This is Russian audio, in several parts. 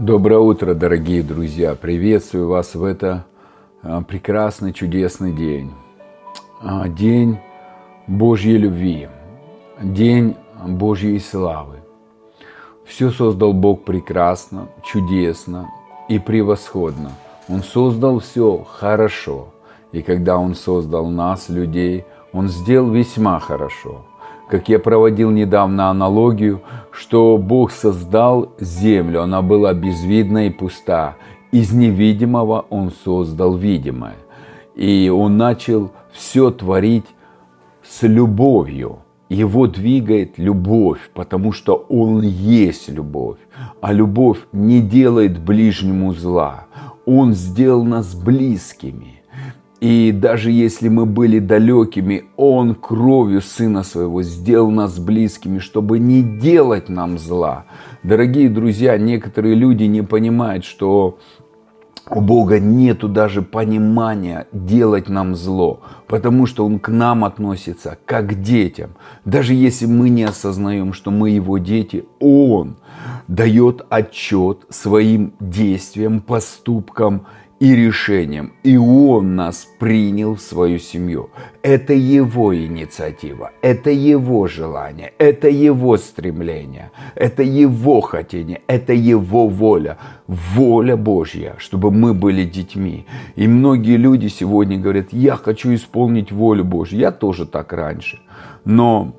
Доброе утро, дорогие друзья! Приветствую вас в это а, прекрасный, чудесный день. А, день Божьей любви, день Божьей славы. Все создал Бог прекрасно, чудесно и превосходно. Он создал все хорошо. И когда Он создал нас, людей, Он сделал весьма хорошо – как я проводил недавно аналогию, что Бог создал землю, она была безвидна и пуста. Из невидимого Он создал видимое. И Он начал все творить с любовью. Его двигает любовь, потому что Он есть любовь. А любовь не делает ближнему зла. Он сделал нас близкими – и даже если мы были далекими, Он кровью Сына Своего сделал нас близкими, чтобы не делать нам зла. Дорогие друзья, некоторые люди не понимают, что у Бога нету даже понимания делать нам зло, потому что Он к нам относится как к детям. Даже если мы не осознаем, что мы Его дети, Он дает отчет своим действиям, поступкам и решением. И Он нас принял в свою семью. Это Его инициатива, это Его желание, это Его стремление, это Его хотение, это Его воля. Воля Божья, чтобы мы были детьми. И многие люди сегодня говорят, я хочу исполнить волю Божью. Я тоже так раньше. Но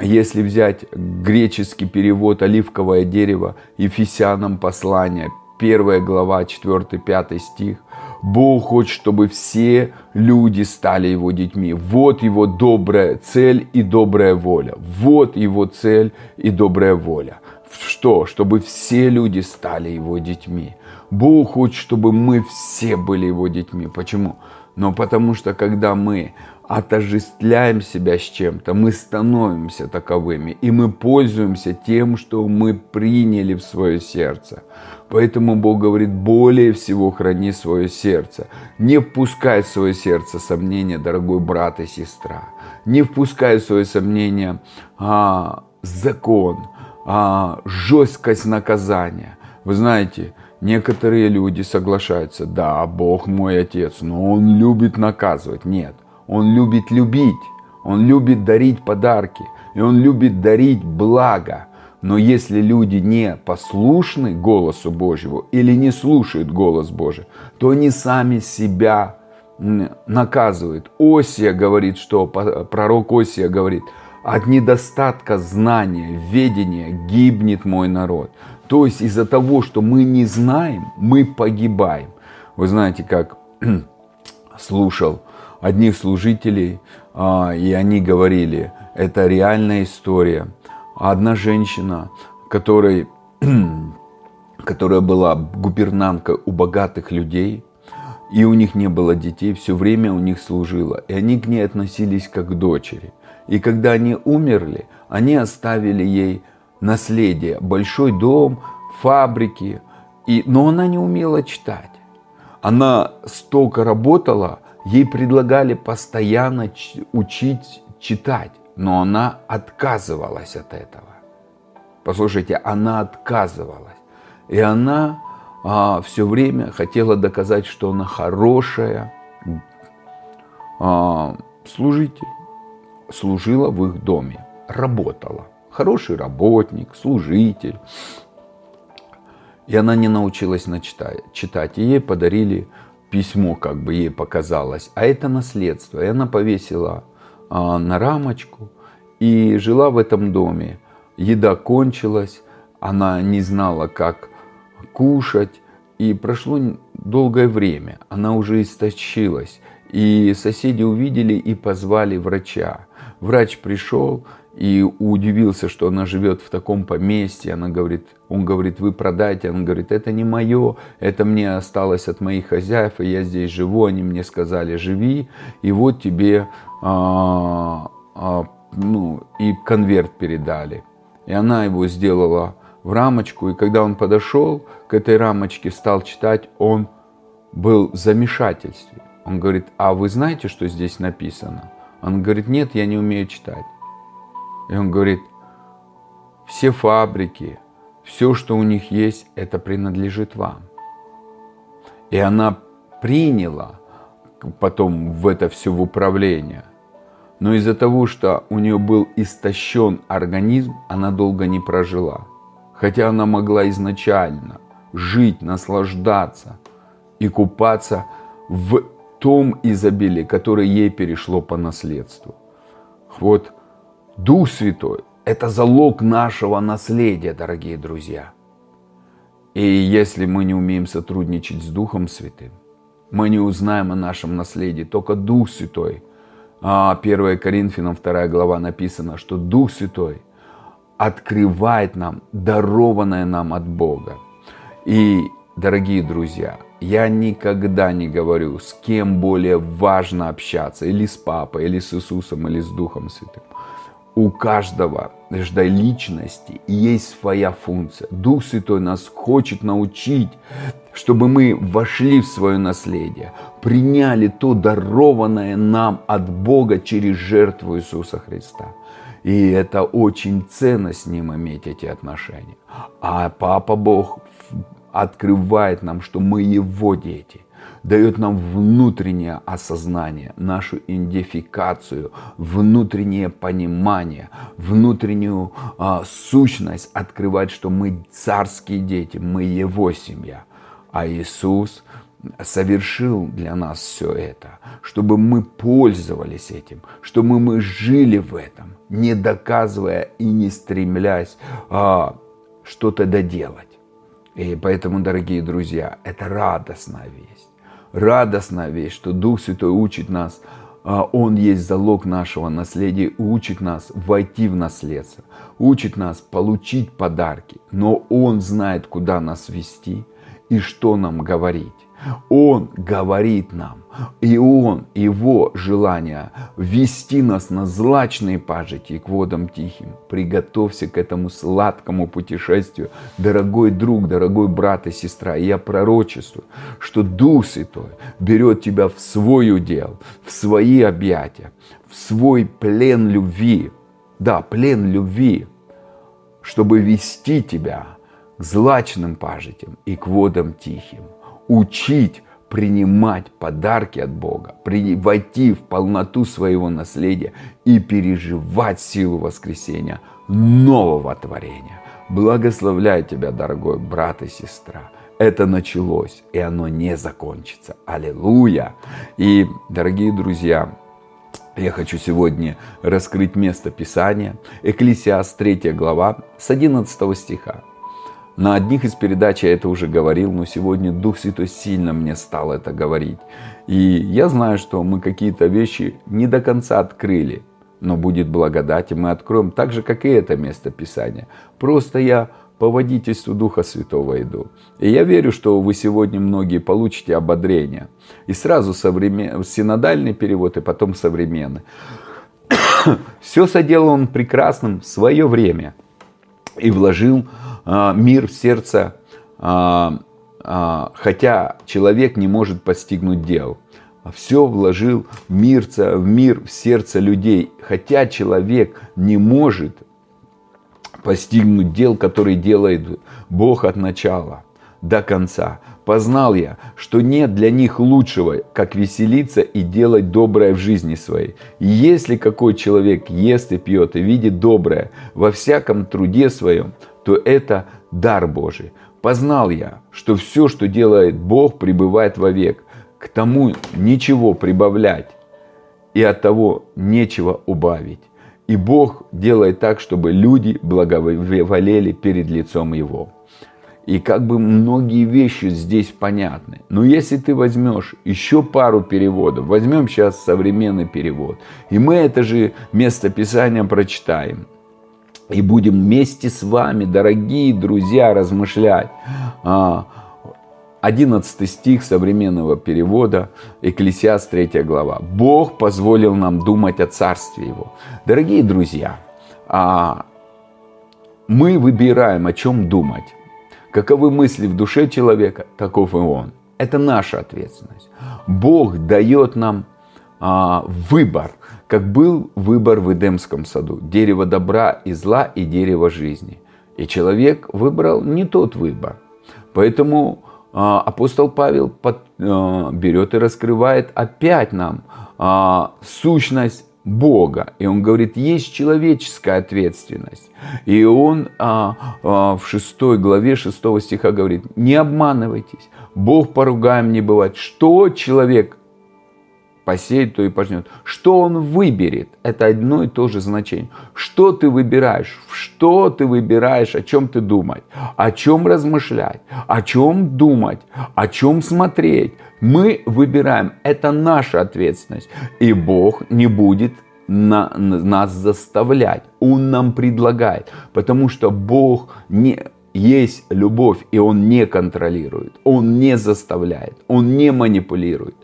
если взять греческий перевод «Оливковое дерево» Ефесянам послание, Первая глава, 4-5 стих. Бог хочет, чтобы все люди стали Его детьми. Вот Его добрая цель и добрая воля. Вот Его цель и добрая воля. Что? Чтобы все люди стали Его детьми. Бог хочет, чтобы мы все были Его детьми. Почему? Но потому что когда мы отождествляем себя с чем-то, мы становимся таковыми, и мы пользуемся тем, что мы приняли в свое сердце. Поэтому Бог говорит, более всего храни свое сердце. Не впускай в свое сердце сомнения, дорогой брат и сестра. Не впускай в свое сомнение а, закон, а, жесткость наказания. Вы знаете, некоторые люди соглашаются, да, Бог мой отец, но Он любит наказывать. Нет, Он любит любить, Он любит дарить подарки, и Он любит дарить благо. Но если люди не послушны голосу Божьему или не слушают голос Божий, то они сами себя наказывают. Осия говорит, что пророк Осия говорит, от недостатка знания, ведения гибнет мой народ. То есть из-за того, что мы не знаем, мы погибаем. Вы знаете, как слушал одних служителей, а, и они говорили, это реальная история – одна женщина, которой, которая была губернанткой у богатых людей, и у них не было детей, все время у них служила. И они к ней относились как к дочери. И когда они умерли, они оставили ей наследие, большой дом, фабрики. И, но она не умела читать. Она столько работала, ей предлагали постоянно учить читать но она отказывалась от этого. Послушайте, она отказывалась. И она а, все время хотела доказать, что она хорошая а, служитель. Служила в их доме, работала. Хороший работник, служитель. И она не научилась начитать, читать. И ей подарили письмо, как бы ей показалось. А это наследство. И она повесила а, на рамочку и жила в этом доме. Еда кончилась, она не знала, как кушать, и прошло долгое время, она уже истощилась. И соседи увидели и позвали врача. Врач пришел и удивился, что она живет в таком поместье. Она говорит, он говорит, вы продайте. Она говорит, это не мое, это мне осталось от моих хозяев, и я здесь живу. Они мне сказали, живи, и вот тебе а, а, ну, и конверт передали. И она его сделала в рамочку, и когда он подошел к этой рамочке, стал читать, он был в замешательстве. Он говорит, а вы знаете, что здесь написано? Он говорит, нет, я не умею читать. И он говорит, все фабрики, все, что у них есть, это принадлежит вам. И она приняла потом в это все в управление. Но из-за того, что у нее был истощен организм, она долго не прожила. Хотя она могла изначально жить, наслаждаться и купаться в том изобилии, которое ей перешло по наследству. Вот Дух Святой – это залог нашего наследия, дорогие друзья. И если мы не умеем сотрудничать с Духом Святым, мы не узнаем о нашем наследии. Только Дух Святой. 1 а, Коринфянам 2 глава написано, что Дух Святой открывает нам дарованное нам от Бога. И, дорогие друзья, я никогда не говорю, с кем более важно общаться, или с Папой, или с Иисусом, или с Духом Святым. У каждого ждай личности есть своя функция. Дух Святой нас хочет научить, чтобы мы вошли в свое наследие, приняли то дарованное нам от Бога через жертву Иисуса Христа. И это очень ценно с Ним иметь эти отношения. А Папа Бог открывает нам, что мы Его дети, дает нам внутреннее осознание, нашу идентификацию, внутреннее понимание, внутреннюю а, сущность, открывает, что мы царские дети, мы Его семья. А Иисус совершил для нас все это, чтобы мы пользовались этим, чтобы мы жили в этом, не доказывая и не стремлясь а, что-то доделать. И поэтому, дорогие друзья, это радостная весть. Радостная весть, что Дух Святой учит нас, а, Он есть залог нашего наследия, учит нас войти в наследство, учит нас получить подарки, но Он знает, куда нас вести и что нам говорить. Он говорит нам, и Он, Его желание вести нас на злачные пажити к водам тихим. Приготовься к этому сладкому путешествию, дорогой друг, дорогой брат и сестра. И я пророчествую, что Дух Святой берет тебя в свой удел, в свои объятия, в свой плен любви. Да, плен любви, чтобы вести тебя к злачным пажитям и к водам тихим учить принимать подарки от Бога, войти в полноту своего наследия и переживать силу воскресения нового творения. Благословляю тебя, дорогой брат и сестра. Это началось, и оно не закончится. Аллилуйя! И, дорогие друзья, я хочу сегодня раскрыть место Писания. Экклесиаст 3 глава с 11 стиха. На одних из передач я это уже говорил, но сегодня Дух Святой сильно мне стал это говорить. И я знаю, что мы какие-то вещи не до конца открыли, но будет благодать, и мы откроем так же, как и это место Писания. Просто я по водительству Духа Святого иду. И я верю, что вы сегодня многие получите ободрение. И сразу современ... синодальный перевод, и потом современный. Все соделал он прекрасным в свое время и вложил мир в сердце, а, а, хотя человек не может постигнуть дел. Все вложил мирца, в мир в сердце людей, хотя человек не может постигнуть дел, которые делает Бог от начала до конца. Познал я, что нет для них лучшего, как веселиться и делать доброе в жизни своей. И если какой человек ест и пьет и видит доброе во всяком труде своем, то это дар Божий. Познал я, что все, что делает Бог, пребывает вовек. К тому ничего прибавлять, и от того нечего убавить. И Бог делает так, чтобы люди благоволели перед лицом Его. И как бы многие вещи здесь понятны. Но если ты возьмешь еще пару переводов, возьмем сейчас современный перевод, и мы это же место Писания прочитаем – и будем вместе с вами, дорогие друзья, размышлять. 11 а, стих современного перевода, Экклесиаст 3 глава. Бог позволил нам думать о Царстве Его. Дорогие друзья, а, мы выбираем, о чем думать. Каковы мысли в душе человека, таков и он. Это наша ответственность. Бог дает нам а, выбор, как был выбор в Эдемском саду. Дерево добра и зла и дерево жизни. И человек выбрал не тот выбор. Поэтому а, апостол Павел под, а, берет и раскрывает опять нам а, сущность Бога. И он говорит, есть человеческая ответственность. И он а, а, в шестой главе шестого стиха говорит, не обманывайтесь, Бог поругаем не бывает. Что человек посеет, то и пожнет. Что он выберет, это одно и то же значение. Что ты выбираешь, что ты выбираешь, о чем ты думать, о чем размышлять, о чем думать, о чем смотреть. Мы выбираем, это наша ответственность. И Бог не будет на, нас заставлять, Он нам предлагает, потому что Бог не, есть любовь, и Он не контролирует, Он не заставляет, Он не манипулирует.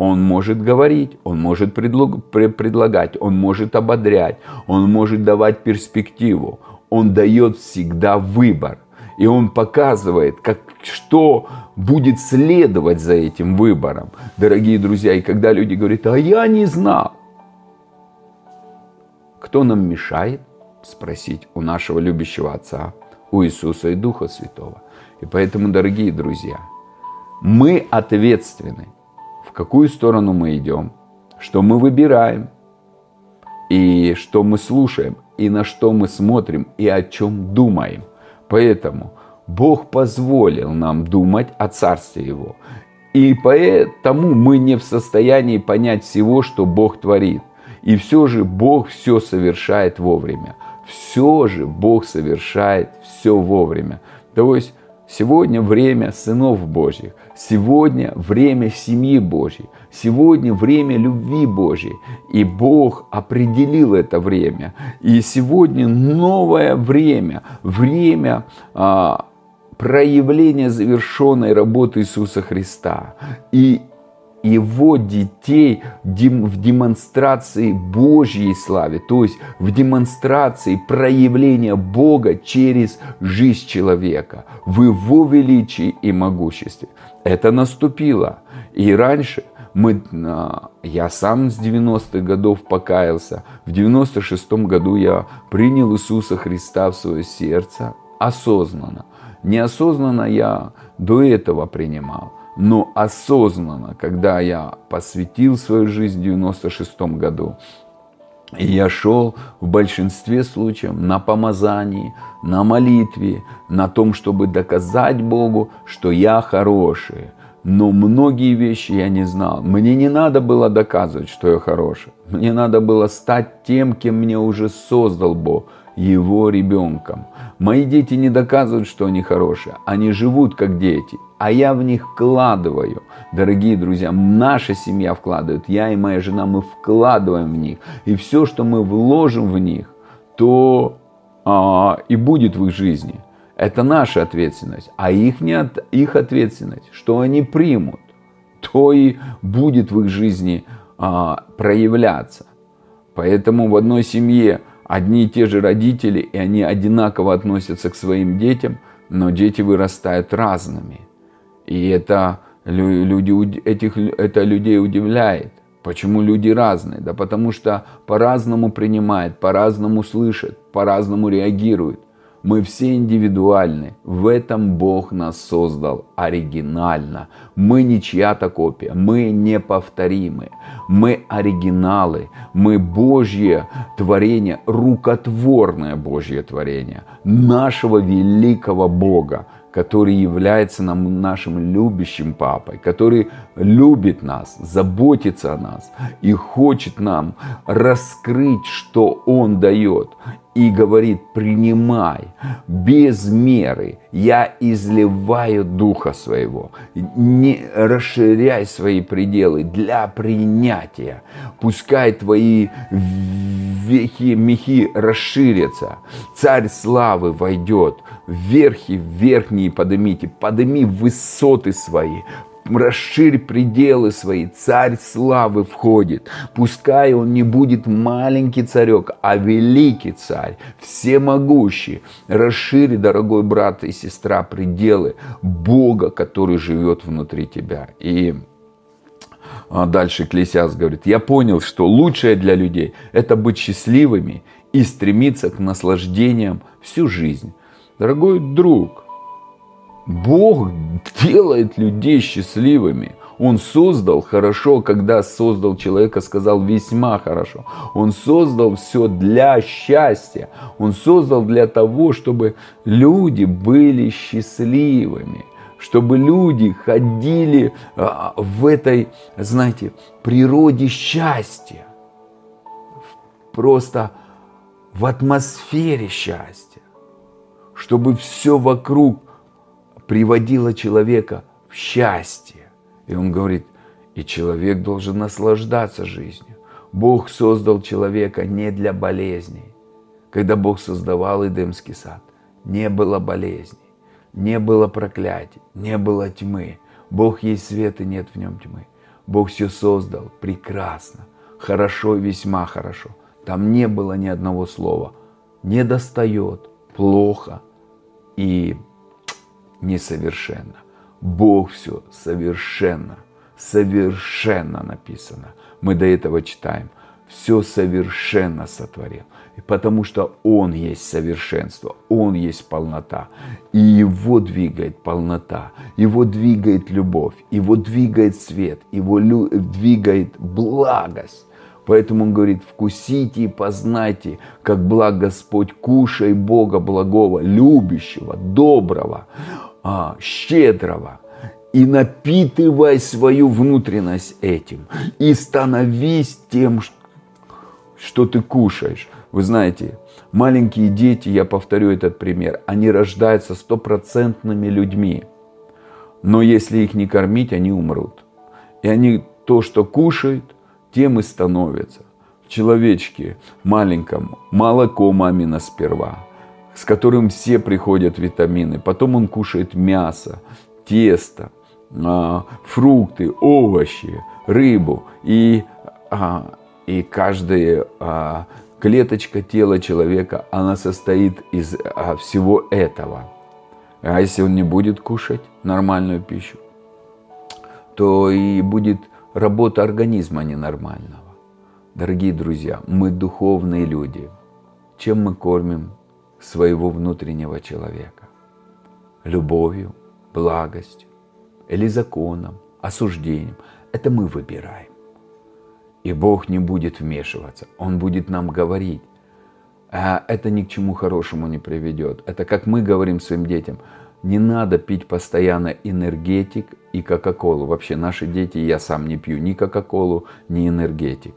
Он может говорить, он может предлагать, он может ободрять, он может давать перспективу. Он дает всегда выбор. И он показывает, как, что будет следовать за этим выбором. Дорогие друзья, и когда люди говорят, а я не знал. Кто нам мешает спросить у нашего любящего Отца, у Иисуса и Духа Святого? И поэтому, дорогие друзья, мы ответственны в какую сторону мы идем, что мы выбираем, и что мы слушаем, и на что мы смотрим, и о чем думаем. Поэтому Бог позволил нам думать о Царстве Его. И поэтому мы не в состоянии понять всего, что Бог творит. И все же Бог все совершает вовремя. Все же Бог совершает все вовремя. То есть Сегодня время сынов Божьих. Сегодня время семьи Божьей. Сегодня время любви Божьей. И Бог определил это время. И сегодня новое время. Время а, проявления завершенной работы Иисуса Христа. И его детей в демонстрации Божьей славы, то есть в демонстрации проявления Бога через жизнь человека, в его величии и могуществе. Это наступило. И раньше мы, а, я сам с 90-х годов покаялся. В 96-м году я принял Иисуса Христа в свое сердце осознанно. Неосознанно я до этого принимал но осознанно, когда я посвятил свою жизнь в 96 году, и я шел в большинстве случаев на помазании, на молитве, на том, чтобы доказать Богу, что я хороший. Но многие вещи я не знал. Мне не надо было доказывать, что я хороший. Мне надо было стать тем, кем меня уже создал Бог – его ребенком. Мои дети не доказывают, что они хорошие, они живут как дети, а я в них вкладываю. Дорогие друзья, наша семья вкладывает, я и моя жена, мы вкладываем в них. И все, что мы вложим в них, то а, и будет в их жизни. Это наша ответственность, а их, не от, их ответственность, что они примут, то и будет в их жизни а, проявляться. Поэтому в одной семье одни и те же родители, и они одинаково относятся к своим детям, но дети вырастают разными. И это, люди, этих, это людей удивляет. Почему люди разные? Да потому что по-разному принимают, по-разному слышат, по-разному реагируют. Мы все индивидуальны. В этом Бог нас создал оригинально. Мы не чья-то копия. Мы неповторимы. Мы оригиналы. Мы Божье творение, рукотворное Божье творение нашего великого Бога который является нам нашим любящим папой, который любит нас, заботится о нас и хочет нам раскрыть, что Он дает. И говорит, принимай без меры, я изливаю Духа Своего, не расширяй свои пределы для принятия. Пускай твои вехи, мехи расширятся, Царь Славы войдет, верхи верхние поднимите, подними высоты свои, расширь пределы свои, царь славы входит. Пускай он не будет маленький царек, а великий царь, всемогущий. Расшири, дорогой брат и сестра, пределы Бога, который живет внутри тебя. И а, дальше Клесиас говорит, я понял, что лучшее для людей – это быть счастливыми и стремиться к наслаждениям всю жизнь. Дорогой друг, Бог делает людей счастливыми. Он создал хорошо, когда создал человека, сказал весьма хорошо. Он создал все для счастья. Он создал для того, чтобы люди были счастливыми чтобы люди ходили а, в этой, знаете, природе счастья, просто в атмосфере счастья, чтобы все вокруг приводило человека в счастье. И он говорит, и человек должен наслаждаться жизнью. Бог создал человека не для болезней. Когда Бог создавал Эдемский сад, не было болезней, не было проклятий, не было тьмы. Бог есть свет и нет в нем тьмы. Бог все создал прекрасно, хорошо, весьма хорошо. Там не было ни одного слова. Не достает, плохо и несовершенно. Бог все совершенно, совершенно написано. Мы до этого читаем. Все совершенно сотворил. Потому что Он есть совершенство, Он есть полнота. И Его двигает полнота, Его двигает любовь, Его двигает свет, Его двигает благость. Поэтому он говорит, вкусите и познайте, как благ Господь, кушай Бога благого, любящего, доброго, а, щедрого, и напитывай свою внутренность этим, и становись тем, что ты кушаешь. Вы знаете, маленькие дети, я повторю этот пример, они рождаются стопроцентными людьми. Но если их не кормить, они умрут. И они то, что кушают, тем и становятся. В человечке маленьком молоко мамина сперва – с которым все приходят витамины. Потом он кушает мясо, тесто, а, фрукты, овощи, рыбу. И, а, и каждая а, клеточка тела человека, она состоит из всего этого. А если он не будет кушать нормальную пищу, то и будет работа организма ненормального. Дорогие друзья, мы духовные люди. Чем мы кормим своего внутреннего человека. Любовью, благостью или законом, осуждением. Это мы выбираем. И Бог не будет вмешиваться. Он будет нам говорить. А это ни к чему хорошему не приведет. Это как мы говорим своим детям. Не надо пить постоянно энергетик и кока-колу. Вообще наши дети, я сам не пью ни кока-колу, ни энергетик.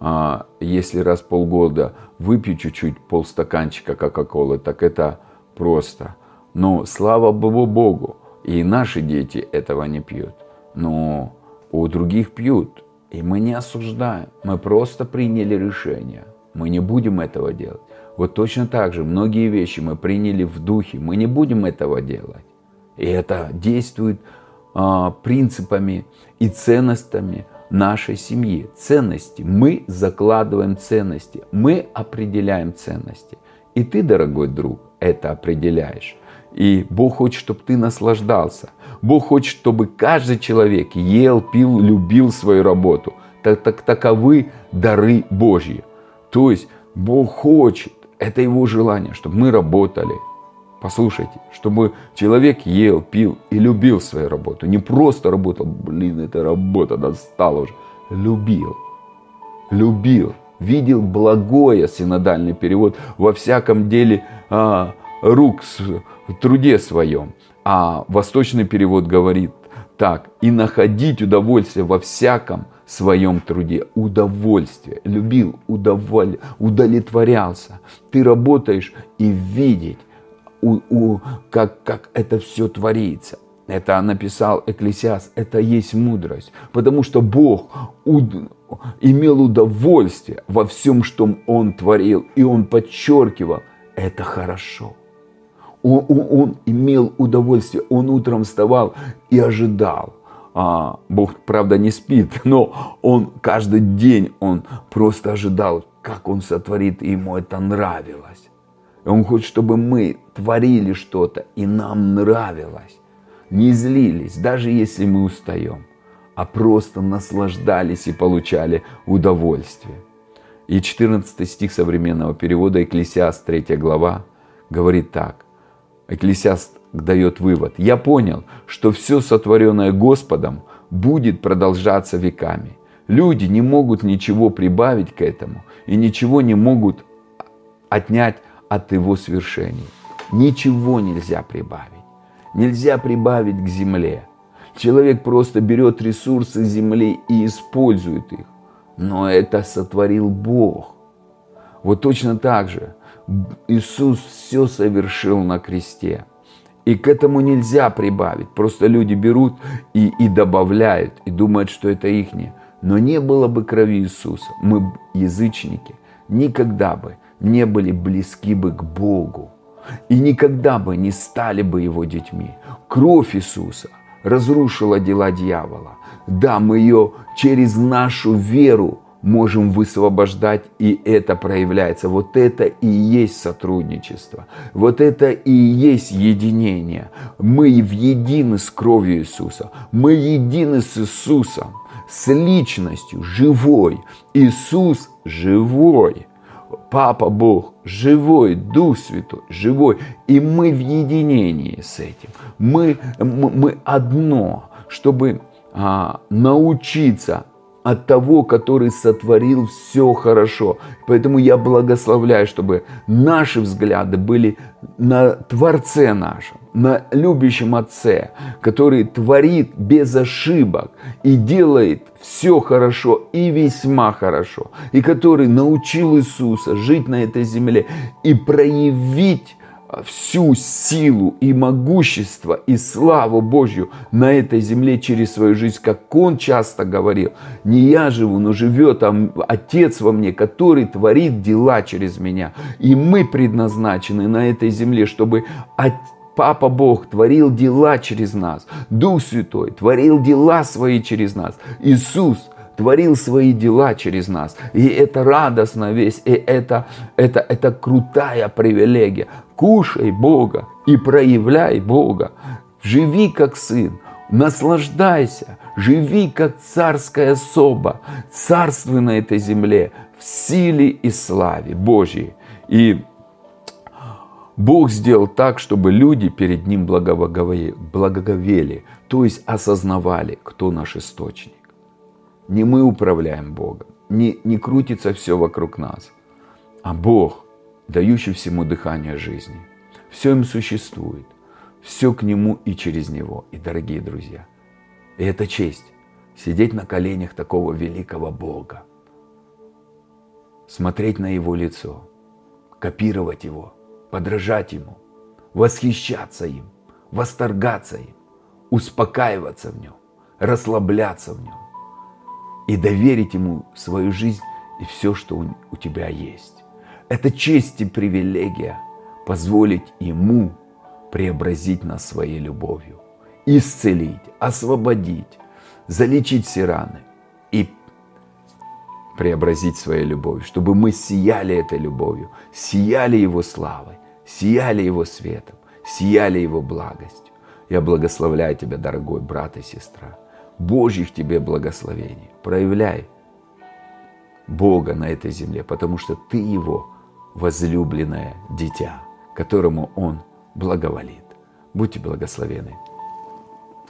А, если раз в полгода выпью чуть-чуть полстаканчика Кока-Колы, так это просто. Но слава Богу, и наши дети этого не пьют. Но у других пьют. И мы не осуждаем. Мы просто приняли решение. Мы не будем этого делать. Вот точно так же многие вещи мы приняли в духе. Мы не будем этого делать. И это действует а, принципами и ценностями нашей семьи. Ценности. Мы закладываем ценности. Мы определяем ценности. И ты, дорогой друг, это определяешь. И Бог хочет, чтобы ты наслаждался. Бог хочет, чтобы каждый человек ел, пил, любил свою работу. Так, так, таковы дары Божьи. То есть Бог хочет, это Его желание, чтобы мы работали, Послушайте, чтобы человек ел, пил и любил свою работу. Не просто работал, блин, эта работа достала уже. Любил. Любил. Видел благое, синодальный перевод, во всяком деле а, рук в труде своем. А восточный перевод говорит так. И находить удовольствие во всяком своем труде. Удовольствие. Любил, удоволь, удовлетворялся. Ты работаешь и видеть у, у, как, как это все творится. Это написал Экклесиас, это есть мудрость. Потому что Бог уд, имел удовольствие во всем, что Он творил. И Он подчеркивал, это хорошо. Он, он, он имел удовольствие, он утром вставал и ожидал. А, Бог, правда, не спит, но он каждый день он просто ожидал, как он сотворит, и ему это нравилось. Он хочет, чтобы мы творили что-то, и нам нравилось. Не злились, даже если мы устаем, а просто наслаждались и получали удовольствие. И 14 стих современного перевода Экклесиаст 3 глава говорит так. Экклесиаст дает вывод. Я понял, что все сотворенное Господом будет продолжаться веками. Люди не могут ничего прибавить к этому и ничего не могут отнять от его свершений. Ничего нельзя прибавить. Нельзя прибавить к земле. Человек просто берет ресурсы земли и использует их. Но это сотворил Бог. Вот точно так же Иисус все совершил на кресте. И к этому нельзя прибавить. Просто люди берут и, и добавляют, и думают, что это ихнее. Но не было бы крови Иисуса, мы, язычники, никогда бы не были близки бы к Богу. И никогда бы не стали бы Его детьми. Кровь Иисуса разрушила дела дьявола. Да, мы ее через нашу веру можем высвобождать, и это проявляется. Вот это и есть сотрудничество. Вот это и есть единение. Мы в едины с кровью Иисуса. Мы едины с Иисусом, с личностью, живой. Иисус живой. Папа Бог живой, Дух Святой живой. И мы в единении с этим. Мы, мы одно, чтобы а, научиться от того, который сотворил все хорошо. Поэтому я благословляю, чтобы наши взгляды были на Творце нашем, на любящем Отце, который творит без ошибок и делает все хорошо и весьма хорошо, и который научил Иисуса жить на этой земле и проявить всю силу и могущество и славу Божью на этой земле через свою жизнь, как он часто говорил. Не я живу, но живет Отец во мне, который творит дела через меня. И мы предназначены на этой земле, чтобы Папа Бог творил дела через нас. Дух Святой творил дела свои через нас. Иисус – творил свои дела через нас. И это радостно весь, и это, это, это крутая привилегия. Кушай Бога и проявляй Бога. Живи как сын, наслаждайся, живи как царская особа, царствуй на этой земле в силе и славе Божьей. И Бог сделал так, чтобы люди перед Ним благоговели, то есть осознавали, кто наш источник. Не мы управляем Богом, не, не крутится все вокруг нас, а Бог, дающий всему дыхание жизни. Все им существует, все к Нему и через Него. И, дорогие друзья, и это честь сидеть на коленях такого великого Бога, смотреть на Его лицо, копировать Его, подражать Ему, восхищаться им, восторгаться им, успокаиваться в Нем, расслабляться в Нем и доверить Ему свою жизнь и все, что у тебя есть. Это честь и привилегия позволить Ему преобразить нас своей любовью, исцелить, освободить, залечить все раны и преобразить своей любовью, чтобы мы сияли этой любовью, сияли Его славой, сияли Его светом, сияли Его благостью. Я благословляю тебя, дорогой брат и сестра. Божьих тебе благословений. Проявляй Бога на этой земле, потому что ты Его возлюбленное дитя, которому Он благоволит. Будьте благословены.